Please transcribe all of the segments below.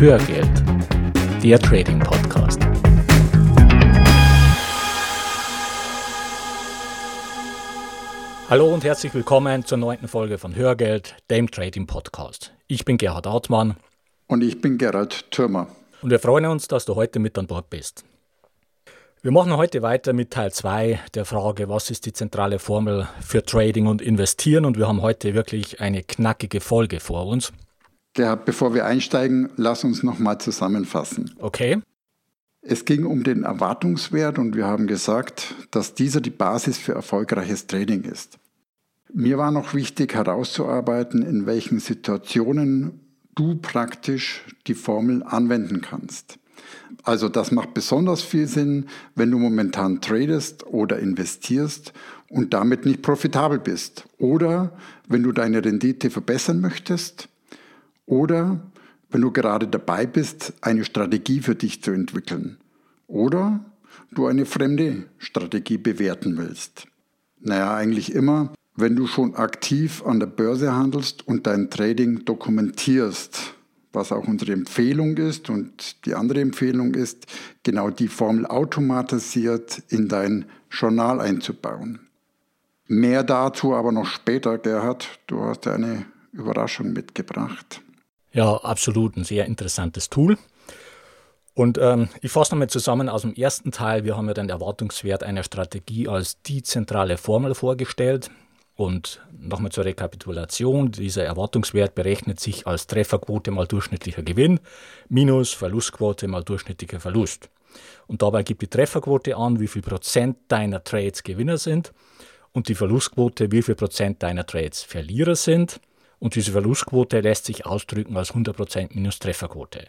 Hörgeld, der Trading Podcast. Hallo und herzlich willkommen zur neunten Folge von Hörgeld, dem Trading Podcast. Ich bin Gerhard Artmann. Und ich bin Gerhard Thürmer. Und wir freuen uns, dass du heute mit an Bord bist. Wir machen heute weiter mit Teil 2 der Frage, was ist die zentrale Formel für Trading und Investieren? Und wir haben heute wirklich eine knackige Folge vor uns. Gerhard, bevor wir einsteigen, lass uns nochmal zusammenfassen. Okay. Es ging um den Erwartungswert und wir haben gesagt, dass dieser die Basis für erfolgreiches Trading ist. Mir war noch wichtig herauszuarbeiten, in welchen Situationen du praktisch die Formel anwenden kannst. Also das macht besonders viel Sinn, wenn du momentan tradest oder investierst und damit nicht profitabel bist. Oder wenn du deine Rendite verbessern möchtest. Oder wenn du gerade dabei bist, eine Strategie für dich zu entwickeln. Oder du eine fremde Strategie bewerten willst. Naja, eigentlich immer, wenn du schon aktiv an der Börse handelst und dein Trading dokumentierst was auch unsere Empfehlung ist. Und die andere Empfehlung ist, genau die Formel automatisiert in dein Journal einzubauen. Mehr dazu aber noch später, Gerhard. Du hast eine Überraschung mitgebracht. Ja, absolut. Ein sehr interessantes Tool. Und ähm, ich fasse nochmal zusammen aus dem ersten Teil. Wir haben ja den Erwartungswert einer Strategie als die zentrale Formel vorgestellt. Und nochmal zur Rekapitulation, dieser Erwartungswert berechnet sich als Trefferquote mal durchschnittlicher Gewinn minus Verlustquote mal durchschnittlicher Verlust. Und dabei gibt die Trefferquote an, wie viel Prozent deiner Trades Gewinner sind und die Verlustquote, wie viel Prozent deiner Trades Verlierer sind. Und diese Verlustquote lässt sich ausdrücken als 100% minus Trefferquote.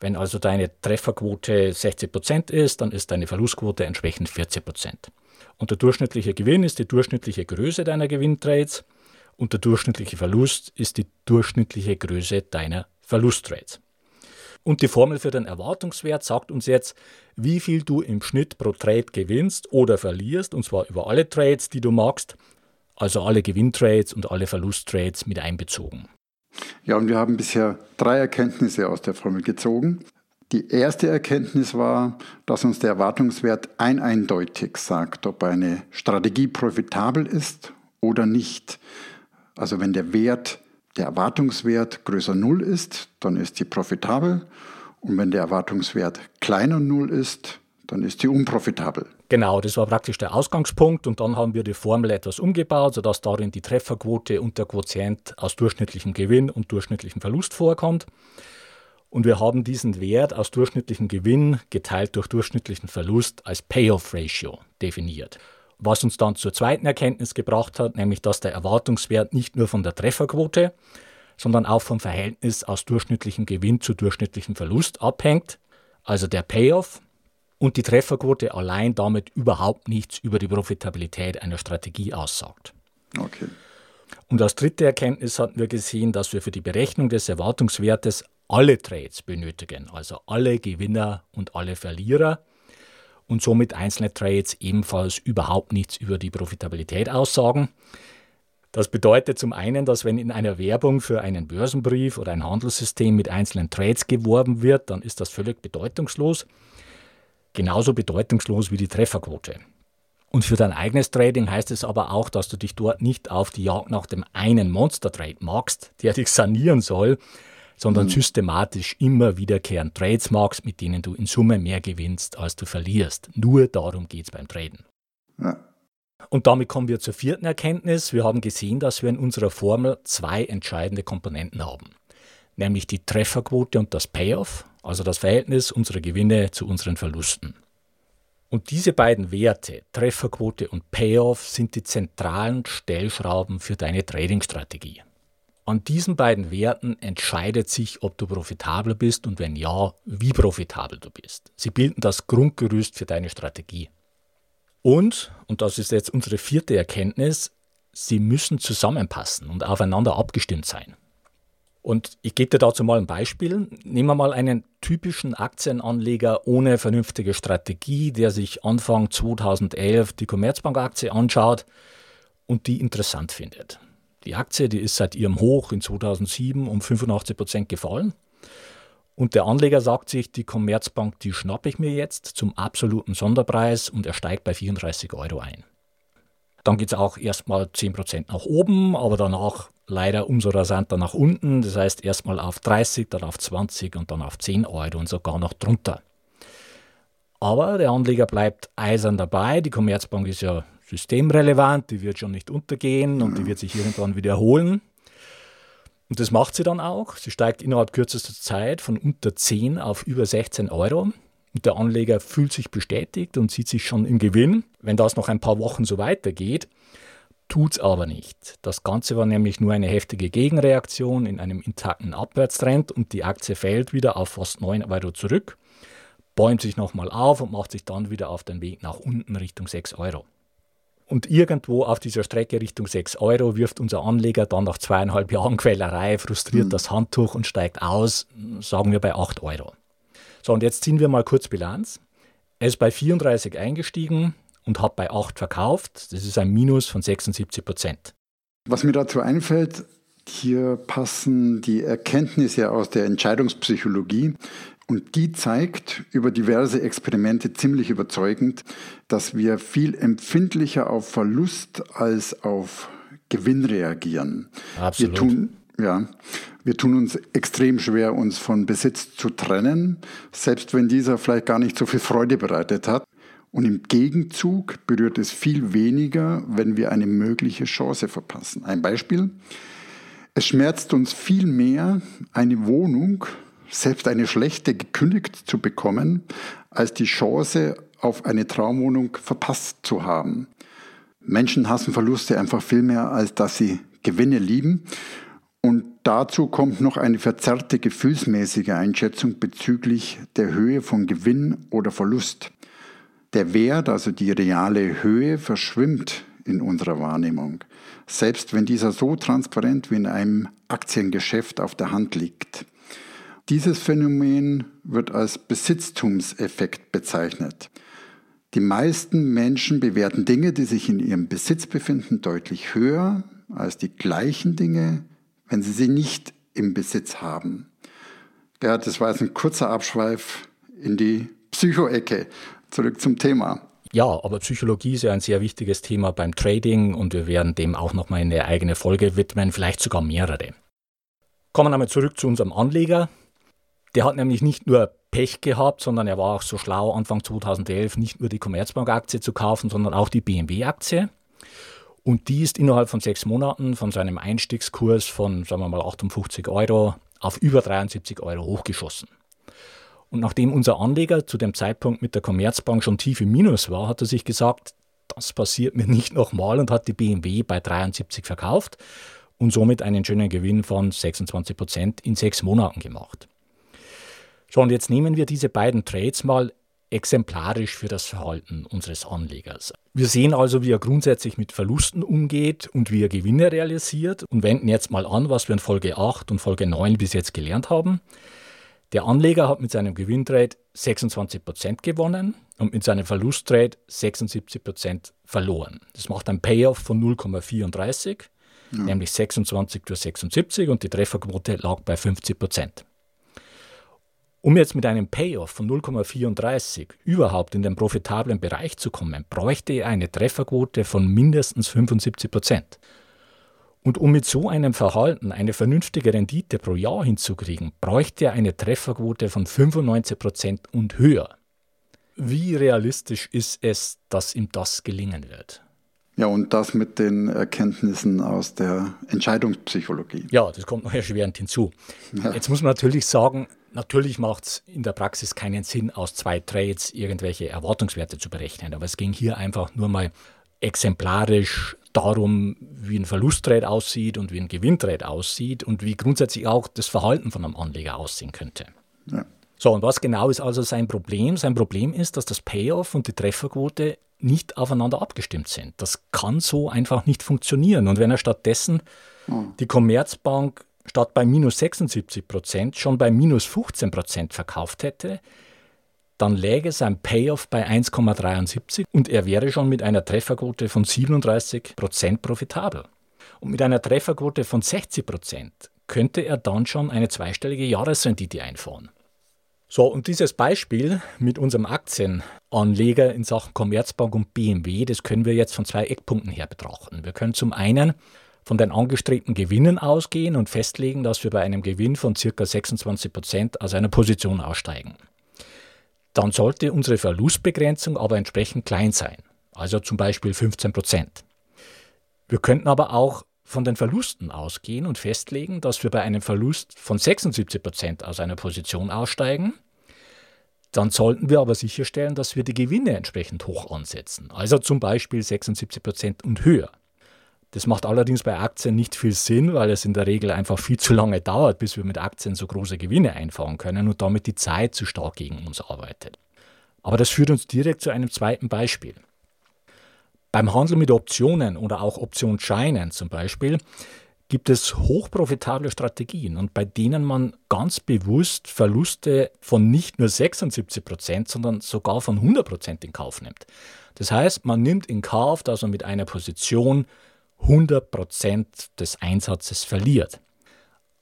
Wenn also deine Trefferquote 60% ist, dann ist deine Verlustquote entsprechend 40%. Und der durchschnittliche Gewinn ist die durchschnittliche Größe deiner Gewinntrades und der durchschnittliche Verlust ist die durchschnittliche Größe deiner Verlusttrades. Und die Formel für den Erwartungswert sagt uns jetzt, wie viel du im Schnitt pro Trade gewinnst oder verlierst, und zwar über alle Trades, die du magst, also alle Gewinntrades und alle Verlusttrades mit einbezogen. Ja, und wir haben bisher drei Erkenntnisse aus der Formel gezogen. Die erste Erkenntnis war, dass uns der Erwartungswert ein eindeutig sagt, ob eine Strategie profitabel ist oder nicht. Also wenn der Wert, der Erwartungswert größer Null ist, dann ist sie profitabel. Und wenn der Erwartungswert kleiner Null ist, dann ist sie unprofitabel. Genau, das war praktisch der Ausgangspunkt und dann haben wir die Formel etwas umgebaut, sodass darin die Trefferquote und der Quotient aus durchschnittlichem Gewinn und durchschnittlichem Verlust vorkommt. Und wir haben diesen Wert aus durchschnittlichem Gewinn geteilt durch durchschnittlichen Verlust als Payoff Ratio definiert. Was uns dann zur zweiten Erkenntnis gebracht hat, nämlich dass der Erwartungswert nicht nur von der Trefferquote, sondern auch vom Verhältnis aus durchschnittlichem Gewinn zu durchschnittlichem Verlust abhängt, also der Payoff, und die Trefferquote allein damit überhaupt nichts über die Profitabilität einer Strategie aussagt. Okay. Und als dritte Erkenntnis hatten wir gesehen, dass wir für die Berechnung des Erwartungswertes alle Trades benötigen, also alle Gewinner und alle Verlierer und somit einzelne Trades ebenfalls überhaupt nichts über die Profitabilität aussagen. Das bedeutet zum einen, dass wenn in einer Werbung für einen Börsenbrief oder ein Handelssystem mit einzelnen Trades geworben wird, dann ist das völlig bedeutungslos. Genauso bedeutungslos wie die Trefferquote. Und für dein eigenes Trading heißt es aber auch, dass du dich dort nicht auf die Jagd nach dem einen Monster-Trade magst, der dich sanieren soll, sondern mhm. systematisch immer wiederkehrend Trades magst, mit denen du in Summe mehr gewinnst, als du verlierst. Nur darum geht es beim Traden. Ja. Und damit kommen wir zur vierten Erkenntnis. Wir haben gesehen, dass wir in unserer Formel zwei entscheidende Komponenten haben, nämlich die Trefferquote und das Payoff, also das Verhältnis unserer Gewinne zu unseren Verlusten. Und diese beiden Werte, Trefferquote und Payoff, sind die zentralen Stellschrauben für deine Trading-Strategie. An diesen beiden Werten entscheidet sich, ob du profitabel bist und wenn ja, wie profitabel du bist. Sie bilden das Grundgerüst für deine Strategie. Und, und das ist jetzt unsere vierte Erkenntnis, sie müssen zusammenpassen und aufeinander abgestimmt sein. Und ich gebe dir dazu mal ein Beispiel. Nehmen wir mal einen typischen Aktienanleger ohne vernünftige Strategie, der sich Anfang 2011 die Commerzbank-Aktie anschaut und die interessant findet. Die Aktie, die ist seit ihrem Hoch in 2007 um 85 Prozent gefallen. Und der Anleger sagt sich, die Commerzbank, die schnappe ich mir jetzt zum absoluten Sonderpreis und er steigt bei 34 Euro ein. Dann geht es auch erstmal 10% nach oben, aber danach leider umso rasanter nach unten. Das heißt erstmal auf 30, dann auf 20 und dann auf 10 Euro und sogar noch drunter. Aber der Anleger bleibt eisern dabei. Die Commerzbank ist ja systemrelevant, die wird schon nicht untergehen und die wird sich irgendwann wiederholen. Und das macht sie dann auch. Sie steigt innerhalb kürzester Zeit von unter 10 auf über 16 Euro. Und der Anleger fühlt sich bestätigt und sieht sich schon im Gewinn. Wenn das noch ein paar Wochen so weitergeht, tut es aber nicht. Das Ganze war nämlich nur eine heftige Gegenreaktion in einem intakten Abwärtstrend und die Aktie fällt wieder auf fast 9 Euro zurück, bäumt sich nochmal auf und macht sich dann wieder auf den Weg nach unten Richtung 6 Euro. Und irgendwo auf dieser Strecke Richtung 6 Euro wirft unser Anleger dann nach zweieinhalb Jahren Quälerei frustriert mhm. das Handtuch und steigt aus, sagen wir bei 8 Euro. So, und jetzt ziehen wir mal kurz Bilanz. Er ist bei 34 eingestiegen und hat bei 8 verkauft. Das ist ein Minus von 76 Prozent. Was mir dazu einfällt, hier passen die Erkenntnisse aus der Entscheidungspsychologie und die zeigt über diverse Experimente ziemlich überzeugend, dass wir viel empfindlicher auf Verlust als auf Gewinn reagieren. Absolut. Wir tun, ja, wir tun uns extrem schwer, uns von Besitz zu trennen, selbst wenn dieser vielleicht gar nicht so viel Freude bereitet hat. Und im Gegenzug berührt es viel weniger, wenn wir eine mögliche Chance verpassen. Ein Beispiel. Es schmerzt uns viel mehr, eine Wohnung selbst eine schlechte gekündigt zu bekommen, als die Chance auf eine Traumwohnung verpasst zu haben. Menschen hassen Verluste einfach viel mehr, als dass sie Gewinne lieben. Und dazu kommt noch eine verzerrte gefühlsmäßige Einschätzung bezüglich der Höhe von Gewinn oder Verlust. Der Wert, also die reale Höhe, verschwimmt in unserer Wahrnehmung, selbst wenn dieser so transparent wie in einem Aktiengeschäft auf der Hand liegt. Dieses Phänomen wird als Besitztumseffekt bezeichnet. Die meisten Menschen bewerten Dinge, die sich in ihrem Besitz befinden, deutlich höher als die gleichen Dinge, wenn sie sie nicht im Besitz haben. Ja, das war jetzt ein kurzer Abschweif in die Psychoecke. Zurück zum Thema. Ja, aber Psychologie ist ja ein sehr wichtiges Thema beim Trading und wir werden dem auch nochmal eine eigene Folge widmen, vielleicht sogar mehrere. Kommen wir einmal zurück zu unserem Anleger. Der hat nämlich nicht nur Pech gehabt, sondern er war auch so schlau, Anfang 2011 nicht nur die Commerzbank-Aktie zu kaufen, sondern auch die BMW-Aktie. Und die ist innerhalb von sechs Monaten von seinem Einstiegskurs von, sagen wir mal, 58 Euro auf über 73 Euro hochgeschossen. Und nachdem unser Anleger zu dem Zeitpunkt mit der Commerzbank schon tief im Minus war, hat er sich gesagt, das passiert mir nicht nochmal und hat die BMW bei 73 verkauft und somit einen schönen Gewinn von 26 Prozent in sechs Monaten gemacht. So, und jetzt nehmen wir diese beiden Trades mal exemplarisch für das Verhalten unseres Anlegers. Wir sehen also, wie er grundsätzlich mit Verlusten umgeht und wie er Gewinne realisiert und wenden jetzt mal an, was wir in Folge 8 und Folge 9 bis jetzt gelernt haben. Der Anleger hat mit seinem Gewinntrade 26% gewonnen und mit seinem Verlusttrade 76% verloren. Das macht ein Payoff von 0,34, ja. nämlich 26 durch 76 und die Trefferquote lag bei 50%. Um jetzt mit einem Payoff von 0,34 überhaupt in den profitablen Bereich zu kommen, bräuchte er eine Trefferquote von mindestens 75 Prozent. Und um mit so einem Verhalten eine vernünftige Rendite pro Jahr hinzukriegen, bräuchte er eine Trefferquote von 95 Prozent und höher. Wie realistisch ist es, dass ihm das gelingen wird? Ja, und das mit den Erkenntnissen aus der Entscheidungspsychologie. Ja, das kommt noch erschwerend hinzu. Ja. Jetzt muss man natürlich sagen, Natürlich macht es in der Praxis keinen Sinn, aus zwei Trades irgendwelche Erwartungswerte zu berechnen, aber es ging hier einfach nur mal exemplarisch darum, wie ein Verlusttrade aussieht und wie ein Gewinntrade aussieht und wie grundsätzlich auch das Verhalten von einem Anleger aussehen könnte. Ja. So, und was genau ist also sein Problem? Sein Problem ist, dass das Payoff und die Trefferquote nicht aufeinander abgestimmt sind. Das kann so einfach nicht funktionieren. Und wenn er stattdessen hm. die Commerzbank statt bei minus 76 Prozent schon bei minus 15 Prozent verkauft hätte, dann läge sein Payoff bei 1,73 und er wäre schon mit einer Trefferquote von 37 Prozent profitabel. Und mit einer Trefferquote von 60 Prozent könnte er dann schon eine zweistellige Jahresrendite einfahren. So, und dieses Beispiel mit unserem Aktienanleger in Sachen Commerzbank und BMW, das können wir jetzt von zwei Eckpunkten her betrachten. Wir können zum einen von den angestrebten Gewinnen ausgehen und festlegen, dass wir bei einem Gewinn von ca. 26 Prozent aus einer Position aussteigen. Dann sollte unsere Verlustbegrenzung aber entsprechend klein sein, also zum Beispiel 15 Prozent. Wir könnten aber auch von den Verlusten ausgehen und festlegen, dass wir bei einem Verlust von 76 Prozent aus einer Position aussteigen. Dann sollten wir aber sicherstellen, dass wir die Gewinne entsprechend hoch ansetzen, also zum Beispiel 76 Prozent und höher. Das macht allerdings bei Aktien nicht viel Sinn, weil es in der Regel einfach viel zu lange dauert, bis wir mit Aktien so große Gewinne einfahren können und damit die Zeit zu stark gegen uns arbeitet. Aber das führt uns direkt zu einem zweiten Beispiel. Beim Handel mit Optionen oder auch Optionsscheinen zum Beispiel gibt es hochprofitable Strategien und bei denen man ganz bewusst Verluste von nicht nur 76 Prozent, sondern sogar von 100 Prozent in Kauf nimmt. Das heißt, man nimmt in Kauf, dass man mit einer Position 100 Prozent des Einsatzes verliert.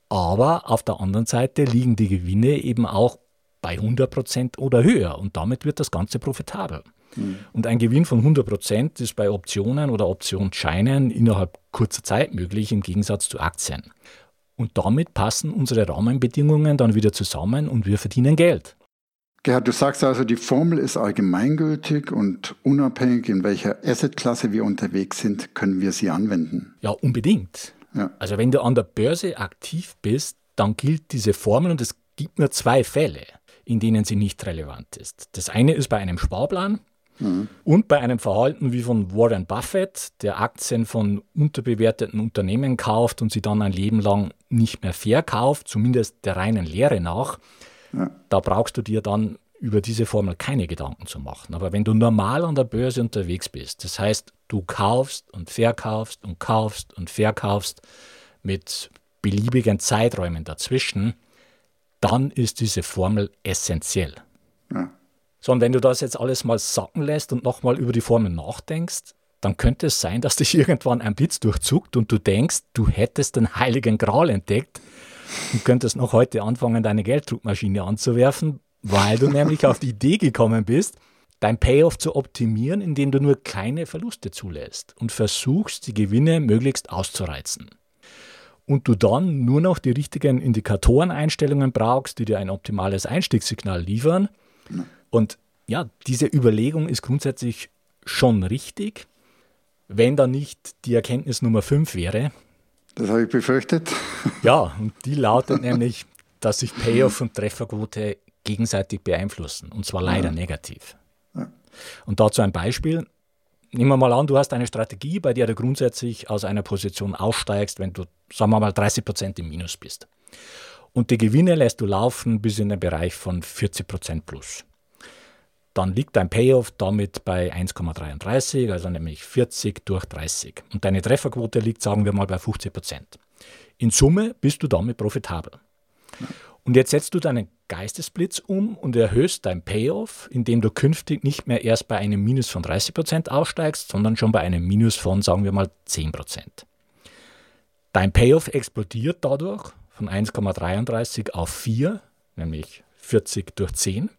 Aber auf der anderen Seite liegen die Gewinne eben auch bei 100 Prozent oder höher und damit wird das Ganze profitabel. Mhm. Und ein Gewinn von 100 Prozent ist bei Optionen oder Optionsscheinen innerhalb kurzer Zeit möglich im Gegensatz zu Aktien. Und damit passen unsere Rahmenbedingungen dann wieder zusammen und wir verdienen Geld. Gerhard, du sagst also, die Formel ist allgemeingültig und unabhängig, in welcher Assetklasse wir unterwegs sind, können wir sie anwenden. Ja, unbedingt. Ja. Also wenn du an der Börse aktiv bist, dann gilt diese Formel und es gibt nur zwei Fälle, in denen sie nicht relevant ist. Das eine ist bei einem Sparplan mhm. und bei einem Verhalten wie von Warren Buffett, der Aktien von unterbewerteten Unternehmen kauft und sie dann ein Leben lang nicht mehr verkauft, zumindest der reinen Lehre nach. Ja. Da brauchst du dir dann über diese Formel keine Gedanken zu machen. Aber wenn du normal an der Börse unterwegs bist, das heißt, du kaufst und verkaufst und kaufst und verkaufst mit beliebigen Zeiträumen dazwischen, dann ist diese Formel essentiell. Ja. So, und wenn du das jetzt alles mal sacken lässt und nochmal über die Formel nachdenkst, dann könnte es sein, dass dich irgendwann ein Blitz durchzuckt und du denkst, du hättest den heiligen Gral entdeckt und könntest noch heute anfangen, deine Gelddruckmaschine anzuwerfen, weil du nämlich auf die Idee gekommen bist, dein Payoff zu optimieren, indem du nur kleine Verluste zulässt und versuchst, die Gewinne möglichst auszureizen. Und du dann nur noch die richtigen Indikatoreneinstellungen brauchst, die dir ein optimales Einstiegssignal liefern. Und ja, diese Überlegung ist grundsätzlich schon richtig, wenn da nicht die Erkenntnis Nummer 5 wäre, das habe ich befürchtet. Ja, und die lautet nämlich, dass sich Payoff und Trefferquote gegenseitig beeinflussen, und zwar leider ja. negativ. Ja. Und dazu ein Beispiel. Nehmen wir mal an, du hast eine Strategie, bei der du grundsätzlich aus einer Position aussteigst, wenn du, sagen wir mal, 30 Prozent im Minus bist. Und die Gewinne lässt du laufen bis in den Bereich von 40 Prozent plus dann liegt dein Payoff damit bei 1,33, also nämlich 40 durch 30. Und deine Trefferquote liegt, sagen wir mal, bei 50 Prozent. In Summe bist du damit profitabel. Und jetzt setzt du deinen Geistesblitz um und erhöhst dein Payoff, indem du künftig nicht mehr erst bei einem Minus von 30 Prozent aussteigst, sondern schon bei einem Minus von, sagen wir mal, 10 Prozent. Dein Payoff explodiert dadurch von 1,33 auf 4, nämlich 40 durch 10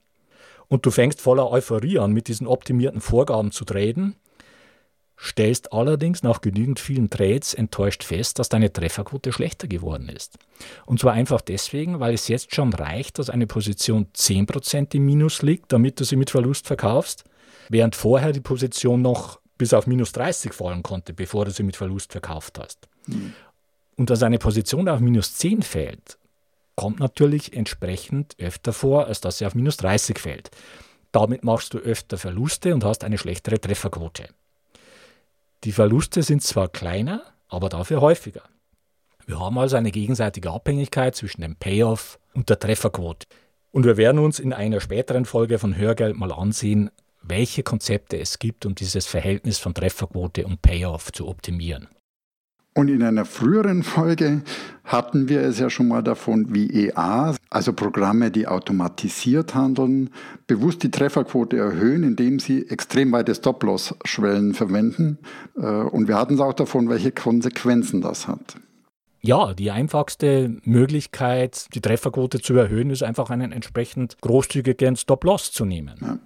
und du fängst voller Euphorie an, mit diesen optimierten Vorgaben zu traden, stellst allerdings nach genügend vielen Trades enttäuscht fest, dass deine Trefferquote schlechter geworden ist. Und zwar einfach deswegen, weil es jetzt schon reicht, dass eine Position 10% im Minus liegt, damit du sie mit Verlust verkaufst, während vorher die Position noch bis auf minus 30 fallen konnte, bevor du sie mit Verlust verkauft hast. Mhm. Und dass eine Position auf minus 10 fällt, kommt natürlich entsprechend öfter vor, als dass sie auf minus 30 fällt. Damit machst du öfter Verluste und hast eine schlechtere Trefferquote. Die Verluste sind zwar kleiner, aber dafür häufiger. Wir haben also eine gegenseitige Abhängigkeit zwischen dem Payoff und der Trefferquote. Und wir werden uns in einer späteren Folge von Hörgeld mal ansehen, welche Konzepte es gibt, um dieses Verhältnis von Trefferquote und Payoff zu optimieren. Und in einer früheren Folge hatten wir es ja schon mal davon, wie EA, also Programme, die automatisiert handeln, bewusst die Trefferquote erhöhen, indem sie extrem weite Stop-Loss-Schwellen verwenden. Äh, und wir hatten es auch davon, welche Konsequenzen das hat. Ja, die einfachste Möglichkeit, die Trefferquote zu erhöhen, ist einfach einen entsprechend großzügigen Stop-Loss zu nehmen. Ja.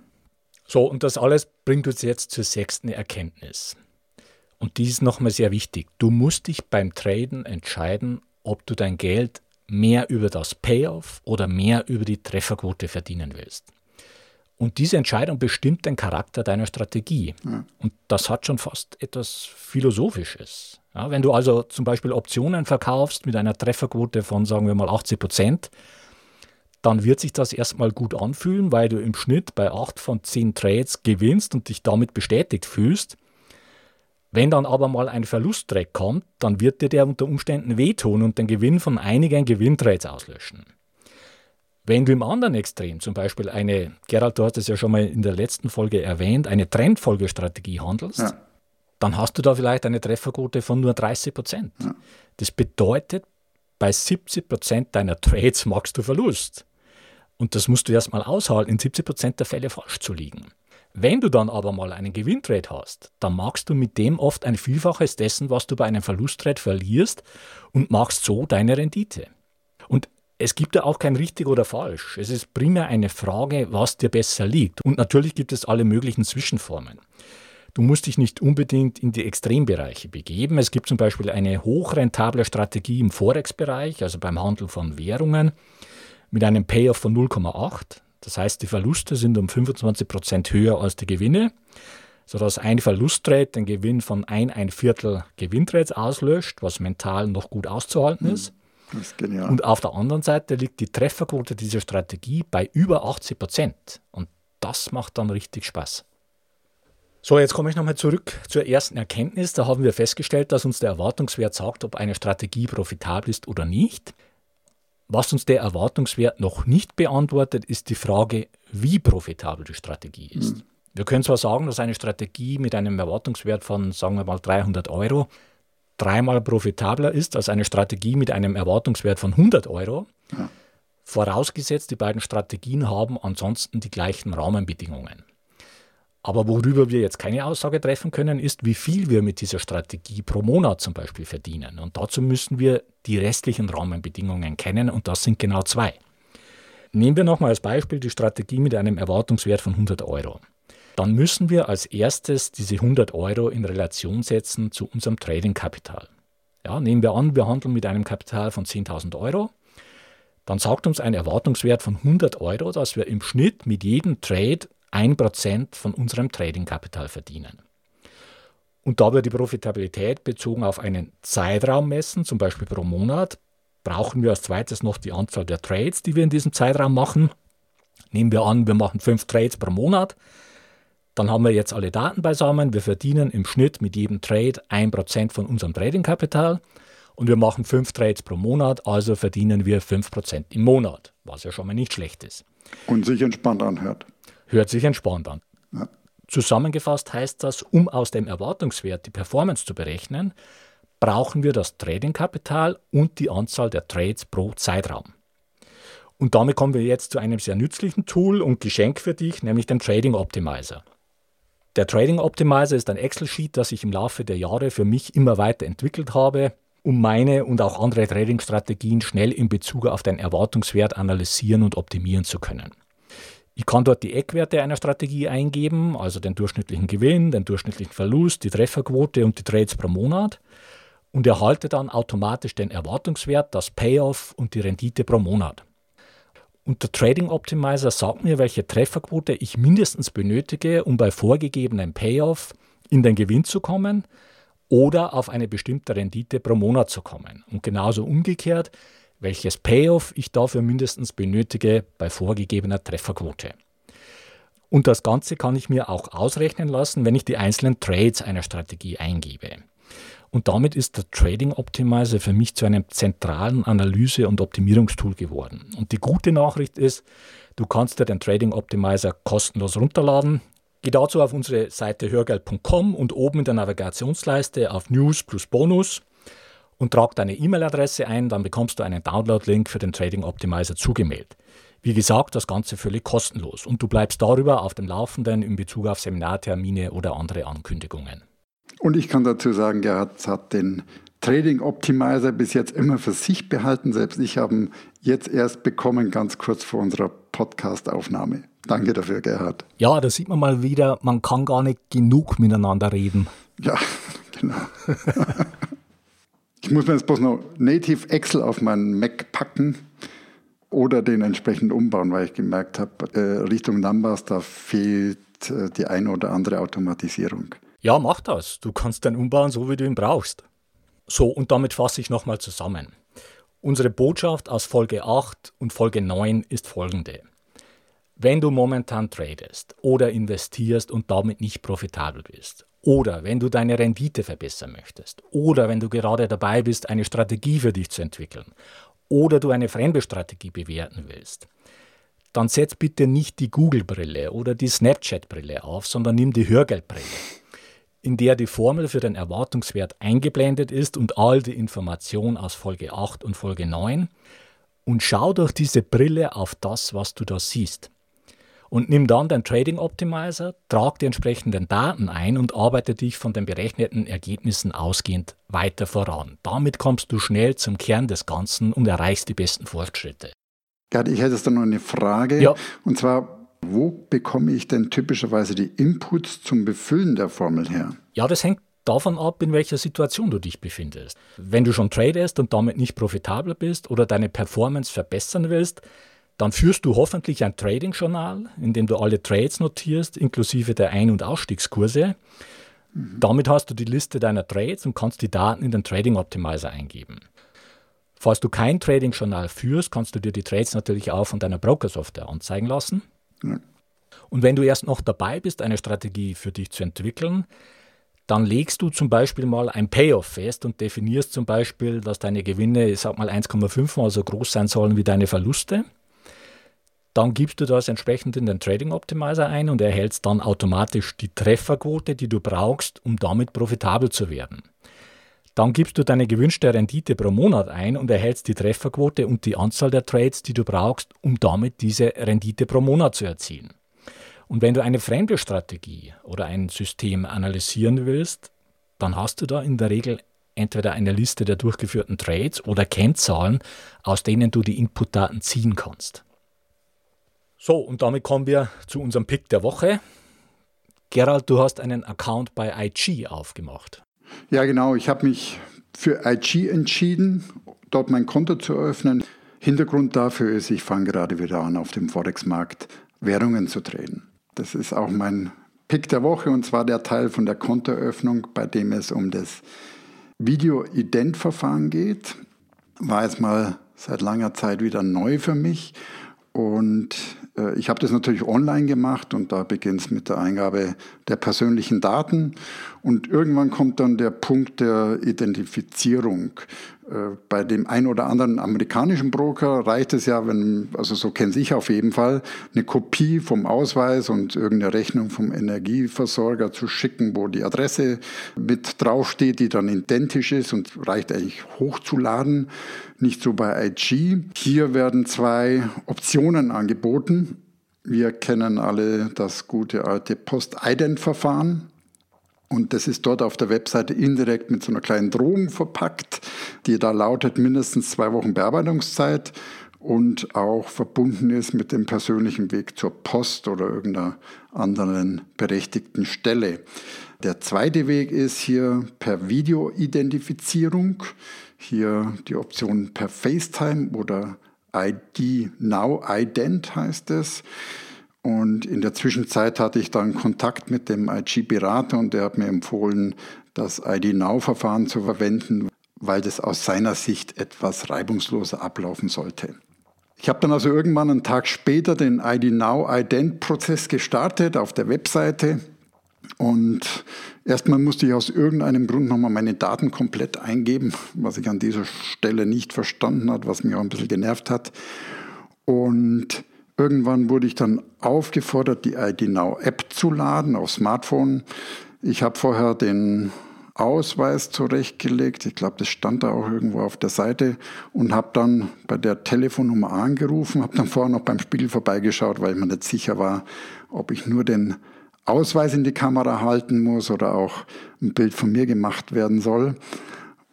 So, und das alles bringt uns jetzt zur sechsten Erkenntnis. Und die ist nochmal sehr wichtig. Du musst dich beim Traden entscheiden, ob du dein Geld mehr über das Payoff oder mehr über die Trefferquote verdienen willst. Und diese Entscheidung bestimmt den Charakter deiner Strategie. Ja. Und das hat schon fast etwas Philosophisches. Ja, wenn du also zum Beispiel Optionen verkaufst mit einer Trefferquote von, sagen wir mal, 80 Prozent, dann wird sich das erstmal gut anfühlen, weil du im Schnitt bei 8 von 10 Trades gewinnst und dich damit bestätigt fühlst. Wenn dann aber mal ein Verlusttrack kommt, dann wird dir der unter Umständen wehtun und den Gewinn von einigen Gewinntrades auslöschen. Wenn du im anderen Extrem, zum Beispiel eine, Gerald, du hast es ja schon mal in der letzten Folge erwähnt, eine Trendfolgestrategie handelst, ja dann hast du da vielleicht eine Trefferquote von nur 30 Prozent. Ja. Das bedeutet, bei 70 Prozent deiner Trades machst du Verlust. Und das musst du erstmal aushalten, in 70 Prozent der Fälle falsch zu liegen. Wenn du dann aber mal einen Gewinntrade hast, dann machst du mit dem oft ein Vielfaches dessen, was du bei einem Verlusttrade verlierst und machst so deine Rendite. Und es gibt da auch kein richtig oder falsch. Es ist primär eine Frage, was dir besser liegt. Und natürlich gibt es alle möglichen Zwischenformen. Du musst dich nicht unbedingt in die Extrembereiche begeben. Es gibt zum Beispiel eine hochrentable Strategie im Forex-Bereich, also beim Handel von Währungen, mit einem Payoff von 0,8. Das heißt, die Verluste sind um 25 Prozent höher als die Gewinne, sodass ein Verlusttrade den Gewinn von ein, ein Viertel Gewinntrades auslöscht, was mental noch gut auszuhalten hm, ist. Das ist genial. Und auf der anderen Seite liegt die Trefferquote dieser Strategie bei über 80 Prozent. Und das macht dann richtig Spaß. So, jetzt komme ich nochmal zurück zur ersten Erkenntnis. Da haben wir festgestellt, dass uns der Erwartungswert sagt, ob eine Strategie profitabel ist oder nicht. Was uns der Erwartungswert noch nicht beantwortet, ist die Frage, wie profitabel die Strategie ist. Mhm. Wir können zwar sagen, dass eine Strategie mit einem Erwartungswert von, sagen wir mal, 300 Euro dreimal profitabler ist als eine Strategie mit einem Erwartungswert von 100 Euro. Ja. Vorausgesetzt, die beiden Strategien haben ansonsten die gleichen Rahmenbedingungen. Aber worüber wir jetzt keine Aussage treffen können, ist, wie viel wir mit dieser Strategie pro Monat zum Beispiel verdienen. Und dazu müssen wir die restlichen Rahmenbedingungen kennen und das sind genau zwei. Nehmen wir nochmal als Beispiel die Strategie mit einem Erwartungswert von 100 Euro. Dann müssen wir als erstes diese 100 Euro in Relation setzen zu unserem Trading-Kapital. Ja, nehmen wir an, wir handeln mit einem Kapital von 10.000 Euro. Dann sagt uns ein Erwartungswert von 100 Euro, dass wir im Schnitt mit jedem Trade 1% von unserem Trading-Kapital verdienen. Und da wir die Profitabilität bezogen auf einen Zeitraum messen, zum Beispiel pro Monat, brauchen wir als zweites noch die Anzahl der Trades, die wir in diesem Zeitraum machen. Nehmen wir an, wir machen fünf Trades pro Monat. Dann haben wir jetzt alle Daten beisammen. Wir verdienen im Schnitt mit jedem Trade 1% von unserem Trading-Kapital. Und wir machen fünf Trades pro Monat, also verdienen wir 5% im Monat, was ja schon mal nicht schlecht ist. Und sich entspannt anhört. Hört sich entspannt an. Ja. Zusammengefasst heißt das, um aus dem Erwartungswert die Performance zu berechnen, brauchen wir das Trading-Kapital und die Anzahl der Trades pro Zeitraum. Und damit kommen wir jetzt zu einem sehr nützlichen Tool und Geschenk für dich, nämlich dem Trading Optimizer. Der Trading Optimizer ist ein Excel-Sheet, das ich im Laufe der Jahre für mich immer weiter entwickelt habe, um meine und auch andere Trading-Strategien schnell in Bezug auf den Erwartungswert analysieren und optimieren zu können. Ich kann dort die Eckwerte einer Strategie eingeben, also den durchschnittlichen Gewinn, den durchschnittlichen Verlust, die Trefferquote und die Trades pro Monat und erhalte dann automatisch den Erwartungswert, das Payoff und die Rendite pro Monat. Und der Trading Optimizer sagt mir, welche Trefferquote ich mindestens benötige, um bei vorgegebenem Payoff in den Gewinn zu kommen oder auf eine bestimmte Rendite pro Monat zu kommen. Und genauso umgekehrt, welches Payoff ich dafür mindestens benötige bei vorgegebener Trefferquote. Und das Ganze kann ich mir auch ausrechnen lassen, wenn ich die einzelnen Trades einer Strategie eingebe. Und damit ist der Trading Optimizer für mich zu einem zentralen Analyse- und Optimierungstool geworden. Und die gute Nachricht ist, du kannst dir den Trading Optimizer kostenlos runterladen. Geh dazu auf unsere Seite hörgeld.com und oben in der Navigationsleiste auf News plus Bonus und trag deine E-Mail-Adresse ein, dann bekommst du einen Download-Link für den Trading Optimizer zugemeldet. Wie gesagt, das Ganze völlig kostenlos und du bleibst darüber auf dem Laufenden in Bezug auf Seminartermine oder andere Ankündigungen. Und ich kann dazu sagen, Gerhard hat den Trading Optimizer bis jetzt immer für sich behalten. Selbst ich habe ihn jetzt erst bekommen, ganz kurz vor unserer Podcast-Aufnahme. Danke dafür, Gerhard. Ja, da sieht man mal wieder, man kann gar nicht genug miteinander reden. Ja, genau. ich muss mir jetzt bloß noch Native Excel auf meinen Mac packen oder den entsprechend umbauen, weil ich gemerkt habe, äh, Richtung Numbers, da fehlt äh, die eine oder andere Automatisierung. Ja, mach das. Du kannst den umbauen, so wie du ihn brauchst. So, und damit fasse ich nochmal zusammen. Unsere Botschaft aus Folge 8 und Folge 9 ist folgende. Wenn du momentan tradest oder investierst und damit nicht profitabel bist, oder wenn du deine Rendite verbessern möchtest, oder wenn du gerade dabei bist, eine Strategie für dich zu entwickeln, oder du eine fremde Strategie bewerten willst, dann setz bitte nicht die Google-Brille oder die Snapchat-Brille auf, sondern nimm die Hörgeldbrille in der die Formel für den Erwartungswert eingeblendet ist und all die Informationen aus Folge 8 und Folge 9 und schau durch diese Brille auf das, was du da siehst. Und nimm dann den Trading Optimizer, trag die entsprechenden Daten ein und arbeite dich von den berechneten Ergebnissen ausgehend weiter voran. Damit kommst du schnell zum Kern des Ganzen und erreichst die besten Fortschritte. Gerd, ich hätte jetzt da noch eine Frage. Ja. Und zwar, wo bekomme ich denn typischerweise die Inputs zum Befüllen der Formel her? Ja, das hängt davon ab, in welcher Situation du dich befindest. Wenn du schon tradest und damit nicht profitabel bist oder deine Performance verbessern willst, dann führst du hoffentlich ein Trading-Journal, in dem du alle Trades notierst, inklusive der Ein- und Ausstiegskurse. Mhm. Damit hast du die Liste deiner Trades und kannst die Daten in den Trading Optimizer eingeben. Falls du kein Trading-Journal führst, kannst du dir die Trades natürlich auch von deiner Broker-Software anzeigen lassen. Und wenn du erst noch dabei bist, eine Strategie für dich zu entwickeln, dann legst du zum Beispiel mal ein Payoff fest und definierst zum Beispiel, dass deine Gewinne, ich sag mal 1,5 mal so groß sein sollen wie deine Verluste. Dann gibst du das entsprechend in den Trading Optimizer ein und erhältst dann automatisch die Trefferquote, die du brauchst, um damit profitabel zu werden. Dann gibst du deine gewünschte Rendite pro Monat ein und erhältst die Trefferquote und die Anzahl der Trades, die du brauchst, um damit diese Rendite pro Monat zu erzielen. Und wenn du eine fremde Strategie oder ein System analysieren willst, dann hast du da in der Regel entweder eine Liste der durchgeführten Trades oder Kennzahlen, aus denen du die Inputdaten ziehen kannst. So, und damit kommen wir zu unserem Pick der Woche. Gerald, du hast einen Account bei IG aufgemacht. Ja, genau. Ich habe mich für IG entschieden, dort mein Konto zu eröffnen. Hintergrund dafür ist, ich fange gerade wieder an, auf dem Forex-Markt Währungen zu traden. Das ist auch mein Pick der Woche und zwar der Teil von der Kontoeröffnung, bei dem es um das Video-Ident-Verfahren geht. War jetzt mal seit langer Zeit wieder neu für mich und ich habe das natürlich online gemacht und da beginnt es mit der Eingabe der persönlichen Daten und irgendwann kommt dann der Punkt der Identifizierung. Äh, bei dem ein oder anderen amerikanischen Broker reicht es ja, wenn, also so kenne ich auf jeden Fall, eine Kopie vom Ausweis und irgendeine Rechnung vom Energieversorger zu schicken, wo die Adresse mit draufsteht, die dann identisch ist und reicht eigentlich hochzuladen. Nicht so bei IG. Hier werden zwei Optionen angeboten. Wir kennen alle das gute alte Post-Ident-Verfahren. Und das ist dort auf der Webseite indirekt mit so einer kleinen Drohung verpackt, die da lautet mindestens zwei Wochen Bearbeitungszeit und auch verbunden ist mit dem persönlichen Weg zur Post oder irgendeiner anderen berechtigten Stelle. Der zweite Weg ist hier per Videoidentifizierung, hier die Option per FaceTime oder ID Now Ident heißt es. Und in der Zwischenzeit hatte ich dann Kontakt mit dem IG-Berater und der hat mir empfohlen, das ID-Now-Verfahren zu verwenden, weil das aus seiner Sicht etwas reibungsloser ablaufen sollte. Ich habe dann also irgendwann einen Tag später den ID Now Ident Prozess gestartet auf der Webseite und erstmal musste ich aus irgendeinem Grund nochmal meine Daten komplett eingeben, was ich an dieser Stelle nicht verstanden hat, was mich auch ein bisschen genervt hat. Und Irgendwann wurde ich dann aufgefordert, die ID Now App zu laden auf Smartphone. Ich habe vorher den Ausweis zurechtgelegt. Ich glaube, das stand da auch irgendwo auf der Seite und habe dann bei der Telefonnummer angerufen, habe dann vorher noch beim Spiegel vorbeigeschaut, weil ich mir nicht sicher war, ob ich nur den Ausweis in die Kamera halten muss oder auch ein Bild von mir gemacht werden soll.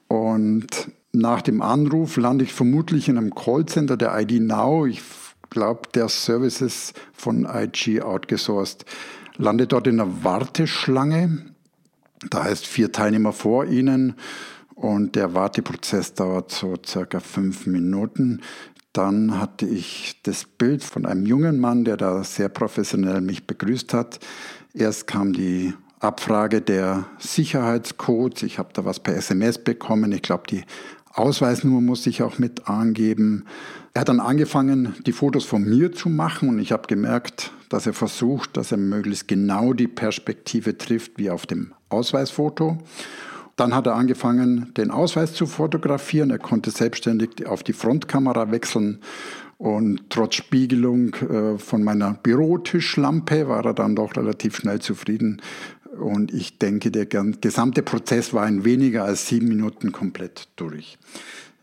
Und nach dem Anruf lande ich vermutlich in einem Callcenter der ID Now. Ich glaube, der Service ist von IG outgesourced. Lande dort in einer Warteschlange. Da heißt vier Teilnehmer vor Ihnen und der Warteprozess dauert so circa fünf Minuten. Dann hatte ich das Bild von einem jungen Mann, der da sehr professionell mich begrüßt hat. Erst kam die Abfrage der Sicherheitscodes. Ich habe da was per SMS bekommen. Ich glaube, die Ausweisnummer musste ich auch mit angeben. Er hat dann angefangen, die Fotos von mir zu machen und ich habe gemerkt, dass er versucht, dass er möglichst genau die Perspektive trifft wie auf dem Ausweisfoto. Dann hat er angefangen, den Ausweis zu fotografieren. Er konnte selbstständig auf die Frontkamera wechseln und trotz Spiegelung äh, von meiner Bürotischlampe war er dann doch relativ schnell zufrieden. Und ich denke, der gesamte Prozess war in weniger als sieben Minuten komplett durch.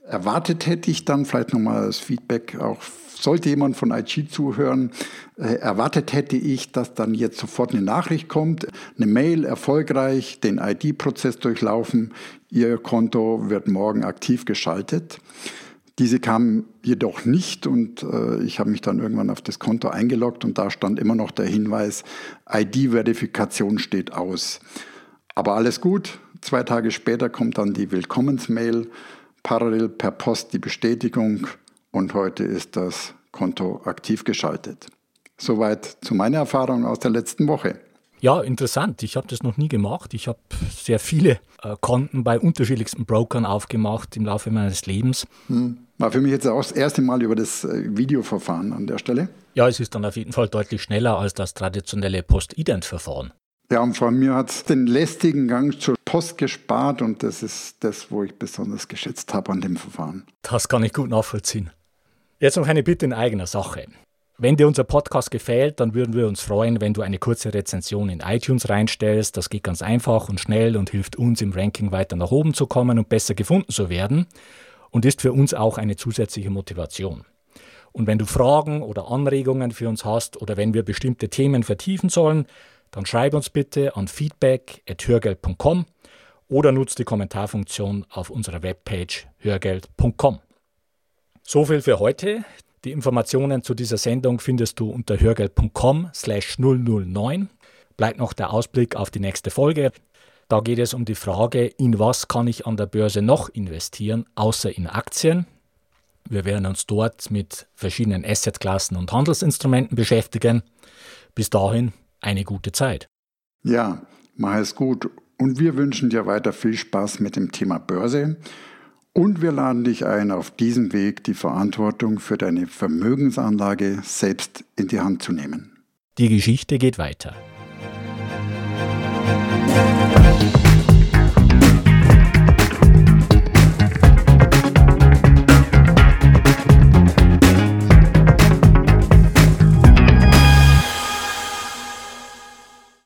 Erwartet hätte ich dann vielleicht nochmal als Feedback auch sollte jemand von IG zuhören, äh, erwartet hätte ich, dass dann jetzt sofort eine Nachricht kommt, eine Mail erfolgreich, den ID-Prozess durchlaufen, Ihr Konto wird morgen aktiv geschaltet. Diese kam jedoch nicht und äh, ich habe mich dann irgendwann auf das Konto eingeloggt und da stand immer noch der Hinweis, ID-Verifikation steht aus. Aber alles gut. Zwei Tage später kommt dann die Willkommensmail, parallel per Post die Bestätigung und heute ist das Konto aktiv geschaltet. Soweit zu meiner Erfahrung aus der letzten Woche. Ja, interessant. Ich habe das noch nie gemacht. Ich habe sehr viele Konten bei unterschiedlichsten Brokern aufgemacht im Laufe meines Lebens. Hm. War für mich jetzt auch das erste Mal über das äh, Videoverfahren an der Stelle. Ja, es ist dann auf jeden Fall deutlich schneller als das traditionelle Post-Ident-Verfahren. Ja, und von mir hat es den lästigen Gang zur Post gespart und das ist das, wo ich besonders geschätzt habe an dem Verfahren. Das kann ich gut nachvollziehen. Jetzt noch eine Bitte in eigener Sache. Wenn dir unser Podcast gefällt, dann würden wir uns freuen, wenn du eine kurze Rezension in iTunes reinstellst. Das geht ganz einfach und schnell und hilft uns im Ranking weiter nach oben zu kommen und besser gefunden zu werden und ist für uns auch eine zusätzliche Motivation. Und wenn du Fragen oder Anregungen für uns hast oder wenn wir bestimmte Themen vertiefen sollen, dann schreib uns bitte an feedback.hörgeld.com oder nutze die Kommentarfunktion auf unserer Webpage hörgeld.com. So viel für heute. Die Informationen zu dieser Sendung findest du unter hörgeld.com slash 009. Bleibt noch der Ausblick auf die nächste Folge. Da geht es um die Frage, in was kann ich an der Börse noch investieren, außer in Aktien. Wir werden uns dort mit verschiedenen Assetklassen und Handelsinstrumenten beschäftigen. Bis dahin eine gute Zeit. Ja, mach es gut. Und wir wünschen dir weiter viel Spaß mit dem Thema Börse. Und wir laden dich ein, auf diesem Weg die Verantwortung für deine Vermögensanlage selbst in die Hand zu nehmen. Die Geschichte geht weiter.